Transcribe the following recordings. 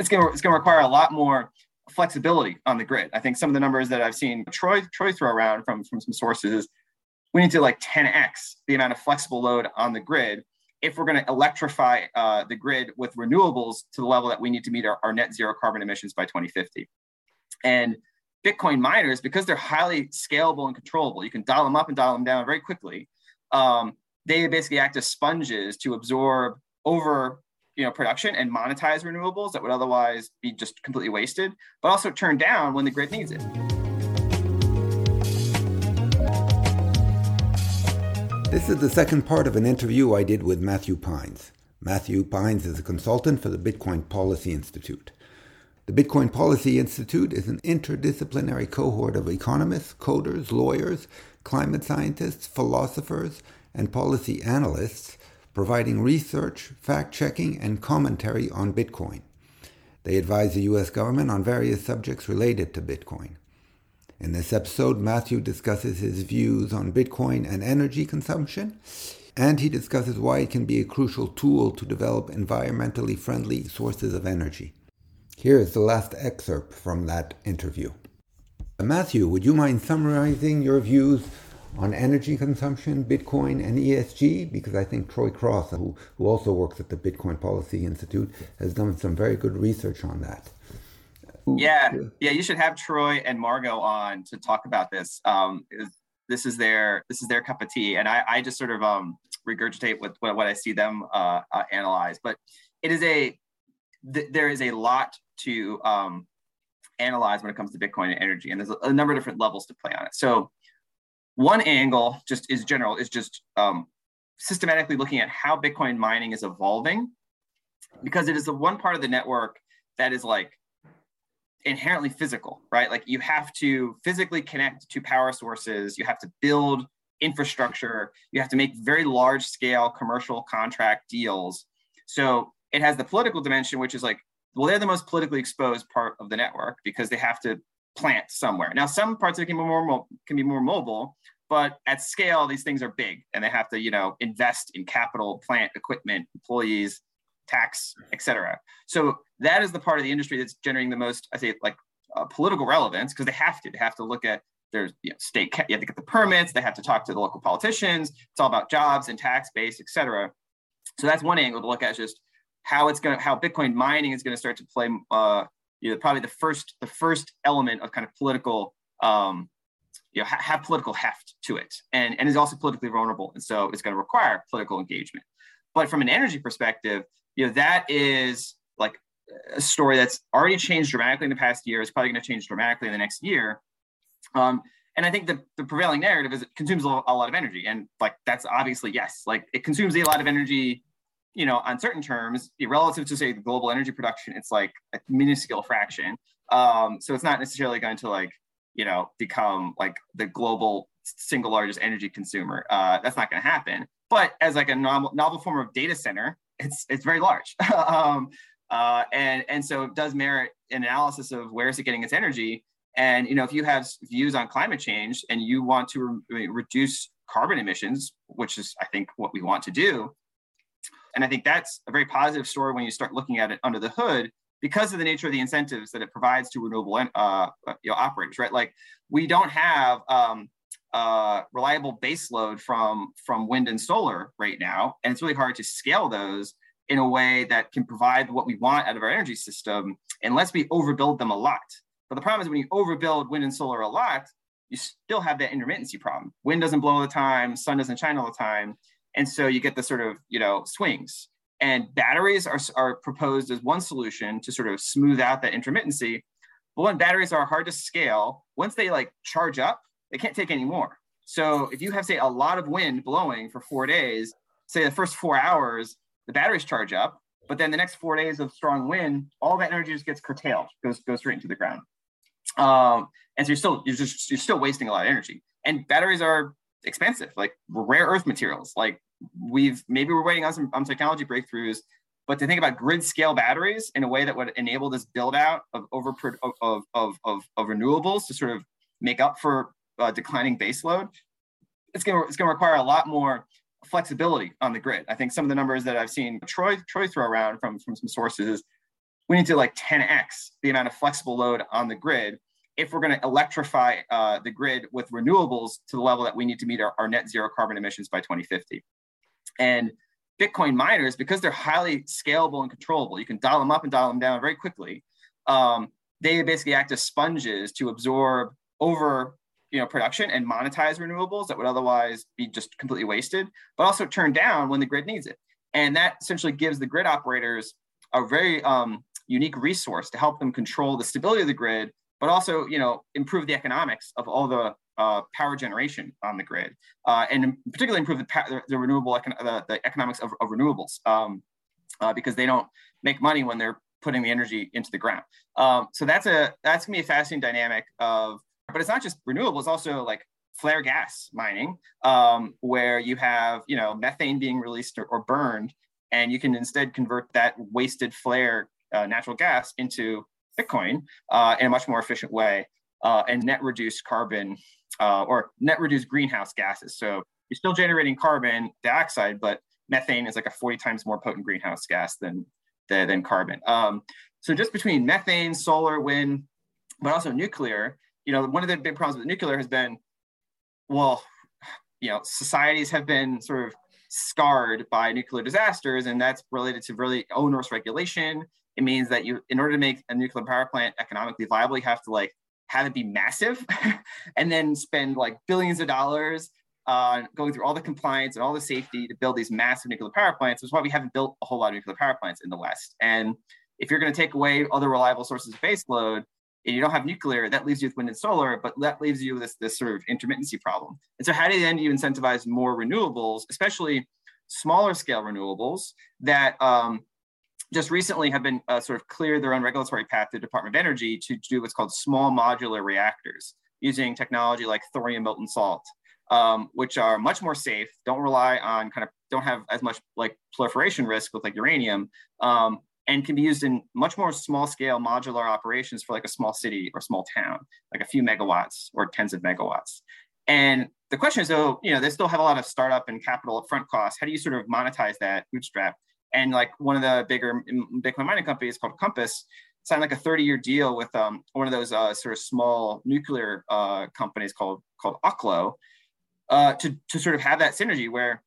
it's going to it's going to require a lot more flexibility on the grid. I think some of the numbers that I've seen Troy Troy throw around from from some sources is we need to like 10x the amount of flexible load on the grid if we're going to electrify uh, the grid with renewables to the level that we need to meet our, our net zero carbon emissions by 2050. And Bitcoin miners, because they're highly scalable and controllable, you can dial them up and dial them down very quickly. Um, they basically act as sponges to absorb over you know production and monetize renewables that would otherwise be just completely wasted, but also turn down when the grid needs it. This is the second part of an interview I did with Matthew Pines. Matthew Pines is a consultant for the Bitcoin Policy Institute. The Bitcoin Policy Institute is an interdisciplinary cohort of economists, coders, lawyers, climate scientists, philosophers, and policy analysts providing research, fact checking, and commentary on Bitcoin. They advise the U.S. government on various subjects related to Bitcoin. In this episode, Matthew discusses his views on Bitcoin and energy consumption, and he discusses why it can be a crucial tool to develop environmentally friendly sources of energy. Here is the last excerpt from that interview. Matthew, would you mind summarizing your views on energy consumption, Bitcoin, and ESG, because I think Troy Cross, who, who also works at the Bitcoin Policy Institute, has done some very good research on that. Yeah, yeah, you should have Troy and Margot on to talk about this. Um, this is their this is their cup of tea, and I, I just sort of um, regurgitate with what, what I see them uh, uh, analyze. But it is a th- there is a lot to um, analyze when it comes to Bitcoin and energy, and there's a, a number of different levels to play on it. So one angle just is general, is just um, systematically looking at how Bitcoin mining is evolving because it is the one part of the network that is like inherently physical, right? Like you have to physically connect to power sources, you have to build infrastructure, you have to make very large scale commercial contract deals. So it has the political dimension, which is like, well, they're the most politically exposed part of the network because they have to plant somewhere. Now, some parts of it can be more can be more mobile, but at scale, these things are big, and they have to you know invest in capital, plant, equipment, employees, tax, etc. So that is the part of the industry that's generating the most, I say, like uh, political relevance because they have to. They have to look at there's you know, state. You have to get the permits. They have to talk to the local politicians. It's all about jobs and tax base, etc. So that's one angle to look at. Just how it's going to how Bitcoin mining is going to start to play uh, you know probably the first the first element of kind of political um, you know ha- have political heft to it and and is also politically vulnerable. And so it's going to require political engagement. But from an energy perspective you know that is like a story that's already changed dramatically in the past year it's probably going to change dramatically in the next year. Um, and i think the, the prevailing narrative is it consumes a lot of energy. And like that's obviously yes. Like it consumes a lot of energy you know, on certain terms, relative to say the global energy production, it's like a minuscule fraction. Um, so it's not necessarily going to like, you know, become like the global single largest energy consumer. Uh, that's not going to happen. But as like a novel, novel form of data center, it's it's very large. um, uh, and and so it does merit an analysis of where is it getting its energy. And you know, if you have views on climate change and you want to re- reduce carbon emissions, which is I think what we want to do, and I think that's a very positive story when you start looking at it under the hood because of the nature of the incentives that it provides to renewable uh, uh, you know, operators, right? Like we don't have um, uh, reliable baseload from from wind and solar right now, and it's really hard to scale those in a way that can provide what we want out of our energy system unless we overbuild them a lot. But the problem is when you overbuild wind and solar a lot, you still have that intermittency problem. Wind doesn't blow all the time, sun doesn't shine all the time, and so you get the sort of, you know, swings. And batteries are, are proposed as one solution to sort of smooth out that intermittency. But when batteries are hard to scale, once they like charge up, they can't take any more. So if you have, say, a lot of wind blowing for four days, say the first four hours, the batteries charge up, but then the next four days of strong wind, all that energy just gets curtailed, goes goes straight into the ground. Um, and so you're still you're just you're still wasting a lot of energy. And batteries are expensive, like rare earth materials. Like we've maybe we're waiting on some on technology breakthroughs, but to think about grid scale batteries in a way that would enable this build out of over of of of, of, renewables to sort of make up for uh, declining baseload, it's to it's going to require a lot more flexibility on the grid. I think some of the numbers that I've seen Troy Troy throw around from from some sources is we need to like 10x the amount of flexible load on the grid if we're going to electrify uh, the grid with renewables to the level that we need to meet our, our net zero carbon emissions by 2050. And Bitcoin miners, because they're highly scalable and controllable, you can dial them up and dial them down very quickly. Um, they basically act as sponges to absorb over you know production and monetize renewables that would otherwise be just completely wasted, but also turn down when the grid needs it. And that essentially gives the grid operators a very um, unique resource to help them control the stability of the grid, but also you know improve the economics of all the uh, power generation on the grid, uh, and particularly improve the, the renewable econ- the, the, economics of, of renewables um, uh, because they don't make money when they're putting the energy into the ground. Um, so that's a that's gonna be a fascinating dynamic of, but it's not just renewables, also like flare gas mining, um, where you have you know methane being released or, or, burned, and you can instead convert that wasted flare uh, natural gas into Bitcoin uh, in a much more efficient way uh, and net reduce carbon uh, or net reduce greenhouse gases. So you're still generating carbon dioxide, but methane is like a 40 times more potent greenhouse gas than, than, than carbon. Um, so just between methane, solar, wind, but also nuclear, you know, one of the big problems with nuclear has been, well, you know, societies have been sort of scarred by nuclear disasters, and that's related to really onerous regulation. It means that you, in order to make a nuclear power plant economically viable, you have to like have it be massive and then spend like billions of dollars uh, going through all the compliance and all the safety to build these massive nuclear power plants, which is why we haven't built a whole lot of nuclear power plants in the West. And if you're going to take away other reliable sources of base load, and you don't have nuclear, that leaves you with wind and solar, but that leaves you with this, this sort of intermittency problem. And so how do you then you incentivize more renewables, especially smaller scale renewables that um, just recently have been uh, sort of cleared their own regulatory path to the Department of Energy to, do what's called small modular reactors using technology like thorium molten salt, um, which are much more safe, don't rely on kind of, don't have as much like proliferation risk with like uranium, um, and can be used in much more small scale modular operations for like a small city or small town, like a few megawatts or tens of megawatts. And the question is, though, you know, they still have a lot of startup and capital upfront costs. How do you sort of monetize that bootstrap? And like one of the bigger Bitcoin mining companies called Compass signed like a 30 year deal with um, one of those uh, sort of small nuclear uh, companies called called Oklo uh, to, to sort of have that synergy where,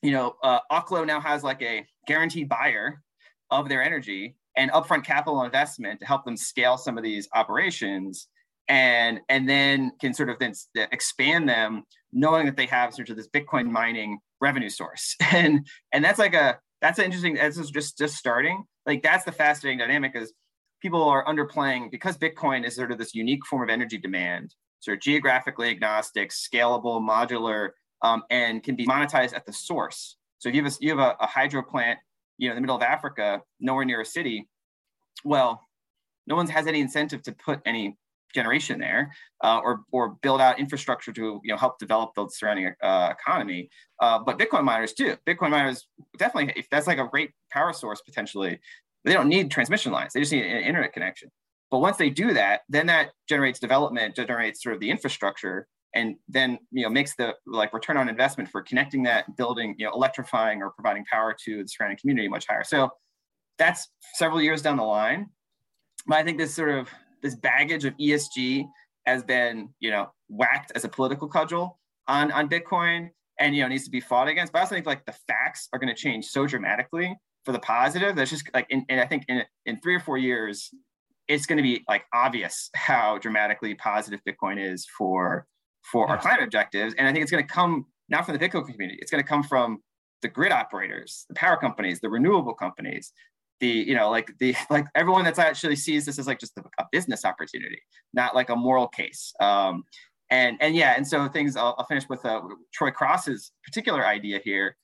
you know, uh, Oklo now has like a guaranteed buyer of their energy and upfront capital investment to help them scale some of these operations and and then can sort of then expand them knowing that they have sort of this bitcoin mining revenue source. And and that's like a that's interesting. This is just just starting. Like that's the fascinating dynamic is people are underplaying because Bitcoin is sort of this unique form of energy demand, sort of geographically agnostic, scalable, modular, um, and can be monetized at the source. So if you have a, you have a, a hydro plant, you know, in the middle of Africa, nowhere near a city, well, no one has any incentive to put any generation there uh, or, or build out infrastructure to you know help develop the surrounding uh, economy uh, but bitcoin miners too bitcoin miners definitely if that's like a great power source potentially they don't need transmission lines. They just need an internet connection. But once they do that then that generates development generates sort of the infrastructure and then you know makes the like return on investment for connecting that building you know electrifying or providing power to the surrounding community much higher. So that's several years down the line. But i think this sort of this baggage of ESG has been, you know, whacked as a political cudgel on, on Bitcoin and, you know, needs to be fought against. But I also think like the facts are going to change so dramatically for the positive. That's just like, in, and I think in, in three or four years, it's going to be like obvious how dramatically positive Bitcoin is for, for yeah. our climate objectives. And I think it's going to come not from the Bitcoin community. It's going to come from the grid operators, the power companies, the renewable companies, the you know like the like everyone that's actually sees this as like just a, a business opportunity not like a moral case um, and and yeah and so things i'll, I'll finish with uh, troy cross's particular idea here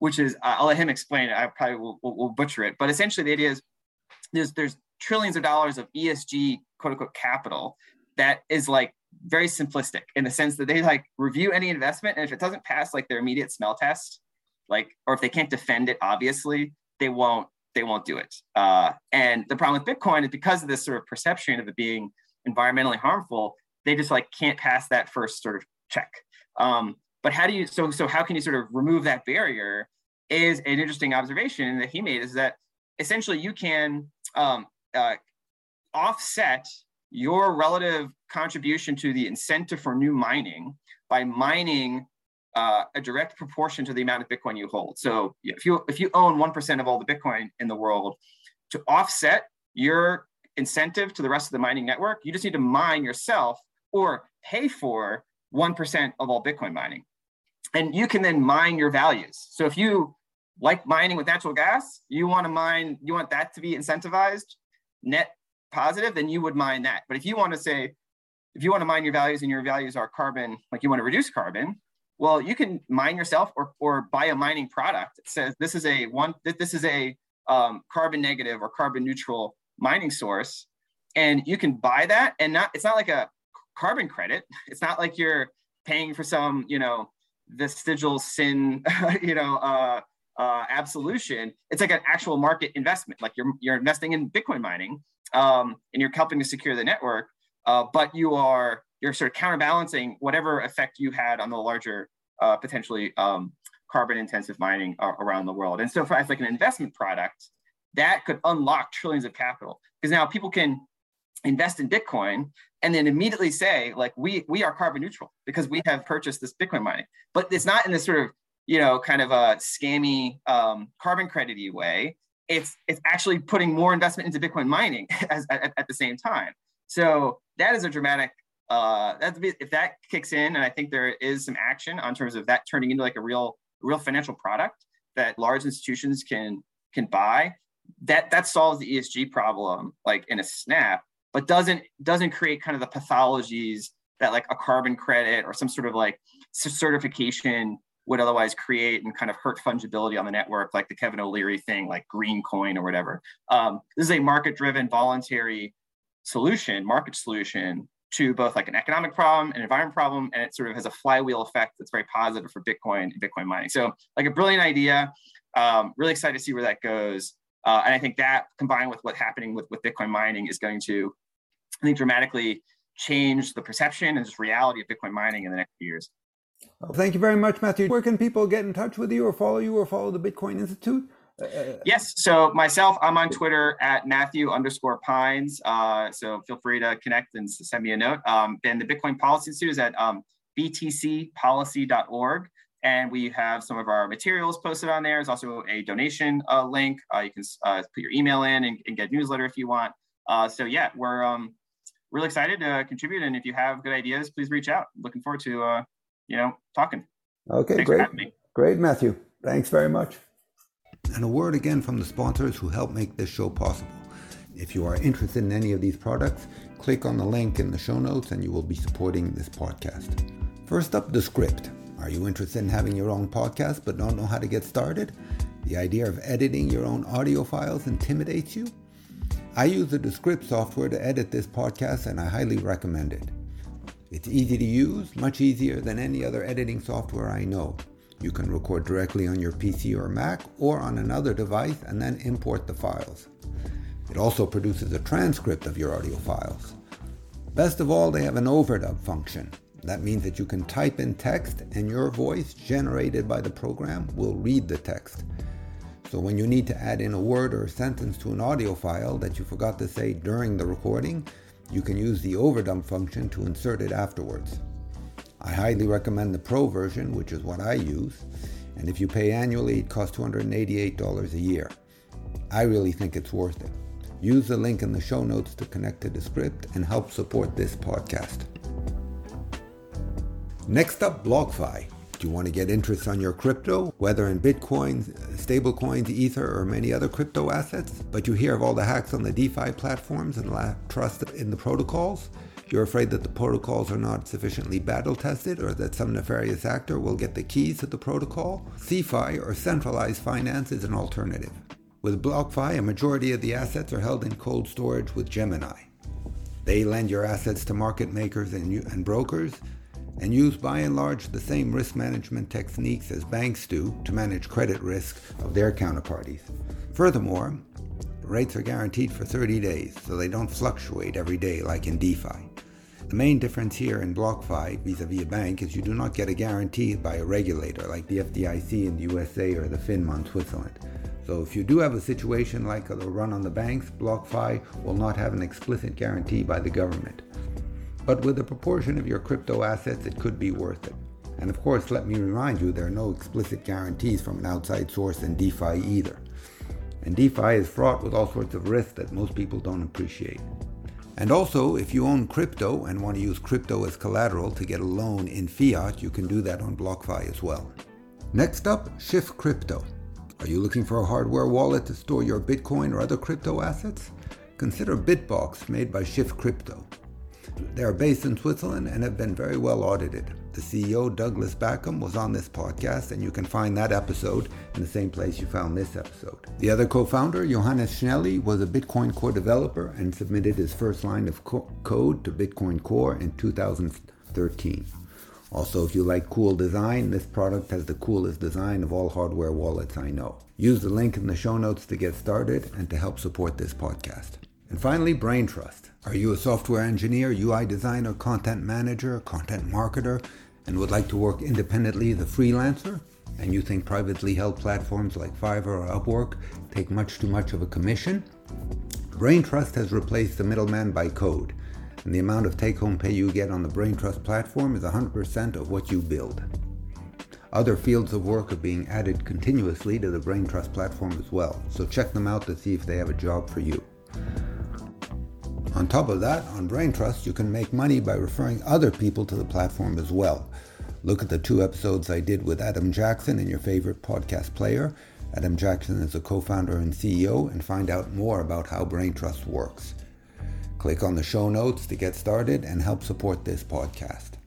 which is uh, i'll let him explain it i probably will, will, will, butcher it but essentially the idea is there's there's trillions of dollars of esg quote unquote capital that is like very simplistic in the sense that they like review any investment and if it doesn't pass like their immediate smell test like or if they can't defend it obviously they won't they won't do it. Uh, and the problem with Bitcoin is because of this sort of perception of it being environmentally harmful, they just like can't pass that first sort of check. Um, but how do you so so how can you sort of remove that barrier? Is an interesting observation that he made is that essentially you can um, uh, offset your relative contribution to the incentive for new mining by mining uh, a direct proportion to the amount of Bitcoin you hold. So if you if you own one percent of all the Bitcoin in the world, to offset your incentive to the rest of the mining network, you just need to mine yourself or pay for one percent of all Bitcoin mining, and you can then mine your values. So if you like mining with natural gas, you want to mine, you want that to be incentivized, net positive, then you would mine that. But if you want to say, if you want to mine your values and your values are carbon, like you want to reduce carbon, well, you can mine yourself or, or buy a mining product that says this is a one, this is a um, carbon negative or carbon neutral mining source. And you can buy that and not, it's not like a carbon credit. It's not like you're paying for some, you know, vestigial sin, you know, uh, uh, absolution. It's like an actual market investment. Like you're you're investing in Bitcoin mining, um, and you're helping to secure the network. Uh, but you are you're sort of counterbalancing whatever effect you had on the larger uh, potentially um, carbon intensive mining around the world. And so, for as like an investment product, that could unlock trillions of capital because now people can invest in Bitcoin and then immediately say like we we are carbon neutral because we have purchased this Bitcoin mining. But it's not in this sort of you know, kind of a scammy um, carbon credity way, it's it's actually putting more investment into Bitcoin mining as, at, at the same time. So that is a dramatic. Uh, that's if that kicks in, and I think there is some action on terms of that turning into like a real real financial product that large institutions can can buy. That that solves the ESG problem like in a snap, but doesn't doesn't create kind of the pathologies that like a carbon credit or some sort of like certification would otherwise create and kind of hurt fungibility on the network, like the Kevin O'Leary thing, like Green Coin or whatever. Um, this is a market-driven, voluntary solution, market solution to both like an economic problem, an environment problem, and it sort of has a flywheel effect that's very positive for Bitcoin and Bitcoin mining. So, like a brilliant idea. Um, really excited to see where that goes. Uh, and I think that combined with what's happening with, with Bitcoin mining is going to, I think, dramatically change the perception and just reality of Bitcoin mining in the next few years. Well, thank you very much, Matthew. Where can people get in touch with you or follow you or follow the Bitcoin Institute? Uh, uh, yes. So myself, I'm on Twitter at Matthew underscore Pines. Uh, so feel free to connect and send me a note. Um, and the Bitcoin Policy Institute is at um, btcpolicy.org. And we have some of our materials posted on there. There's also a donation uh, link. Uh, you can uh, put your email in and, and, get newsletter if you want. so yeah, we're um, really excited to contribute. And if you have good ideas, please reach out. Looking forward to you know, talking. Okay, Thanks great. Great, Matthew. Thanks very much. And a word again from the sponsors who help make this show possible. If you are interested in any of these products, click on the link in the show notes and you will be supporting this podcast. First up, Descript. Are you interested in having your own podcast but don't know how to get started? The idea of editing your own audio files intimidates you? I use the Descript software to edit this podcast and I highly recommend it. It's easy to use, much easier than any other editing software I know. You can record directly on your PC or Mac or on another device and then import the files. It also produces a transcript of your audio files. Best of all, they have an overdub function. That means that you can type in text and your voice, generated by the program, will read the text. So when you need to add in a word or a sentence to an audio file that you forgot to say during the recording, you can use the overdub function to insert it afterwards. I highly recommend the Pro version, which is what I use, and if you pay annually, it costs $288 a year. I really think it's worth it. Use the link in the show notes to connect to Descript and help support this podcast. Next up, BlockFi. Do you want to get interest on your crypto, whether in Bitcoin, stablecoins, Ether, or many other crypto assets, but you hear of all the hacks on the DeFi platforms and lack trust in the protocols? You're afraid that the protocols are not sufficiently battle tested or that some nefarious actor will get the keys to the protocol? CeFi, or centralized finance, is an alternative. With BlockFi, a majority of the assets are held in cold storage with Gemini. They lend your assets to market makers and, and brokers and use by and large the same risk management techniques as banks do to manage credit risk of their counterparties. Furthermore, rates are guaranteed for 30 days, so they don't fluctuate every day like in DeFi. The main difference here in BlockFi vis-a-vis a bank is you do not get a guarantee by a regulator like the FDIC in the USA or the FINMA in Switzerland. So if you do have a situation like the run on the banks, BlockFi will not have an explicit guarantee by the government. But with a proportion of your crypto assets, it could be worth it. And of course, let me remind you, there are no explicit guarantees from an outside source in DeFi either. And DeFi is fraught with all sorts of risks that most people don't appreciate. And also, if you own crypto and want to use crypto as collateral to get a loan in fiat, you can do that on BlockFi as well. Next up, Shift Crypto. Are you looking for a hardware wallet to store your Bitcoin or other crypto assets? Consider Bitbox, made by Shift Crypto. They are based in Switzerland and have been very well audited. The CEO, Douglas Bakkum, was on this podcast, and you can find that episode in the same place you found this episode. The other co founder, Johannes Schnelli, was a Bitcoin Core developer and submitted his first line of co- code to Bitcoin Core in 2013. Also, if you like cool design, this product has the coolest design of all hardware wallets I know. Use the link in the show notes to get started and to help support this podcast. And finally, Braintrust. Are you a software engineer, UI designer, content manager, content marketer, and would like to work independently as a freelancer? And you think privately held platforms like Fiverr or Upwork take much too much of a commission? Braintrust has replaced the middleman by code and the amount of take home pay you get on the Braintrust platform is 100% of what you build. Other fields of work are being added continuously to the Braintrust platform as well, so check them out to see if they have a job for you. On top of that, on Braintrust, you can make money by referring other people to the platform as well. Look at the two episodes I did with Adam Jackson in your favorite podcast player. Adam Jackson is a co founder and CEO, and find out more about how Braintrust works. Click on the show notes to get started and help support this podcast.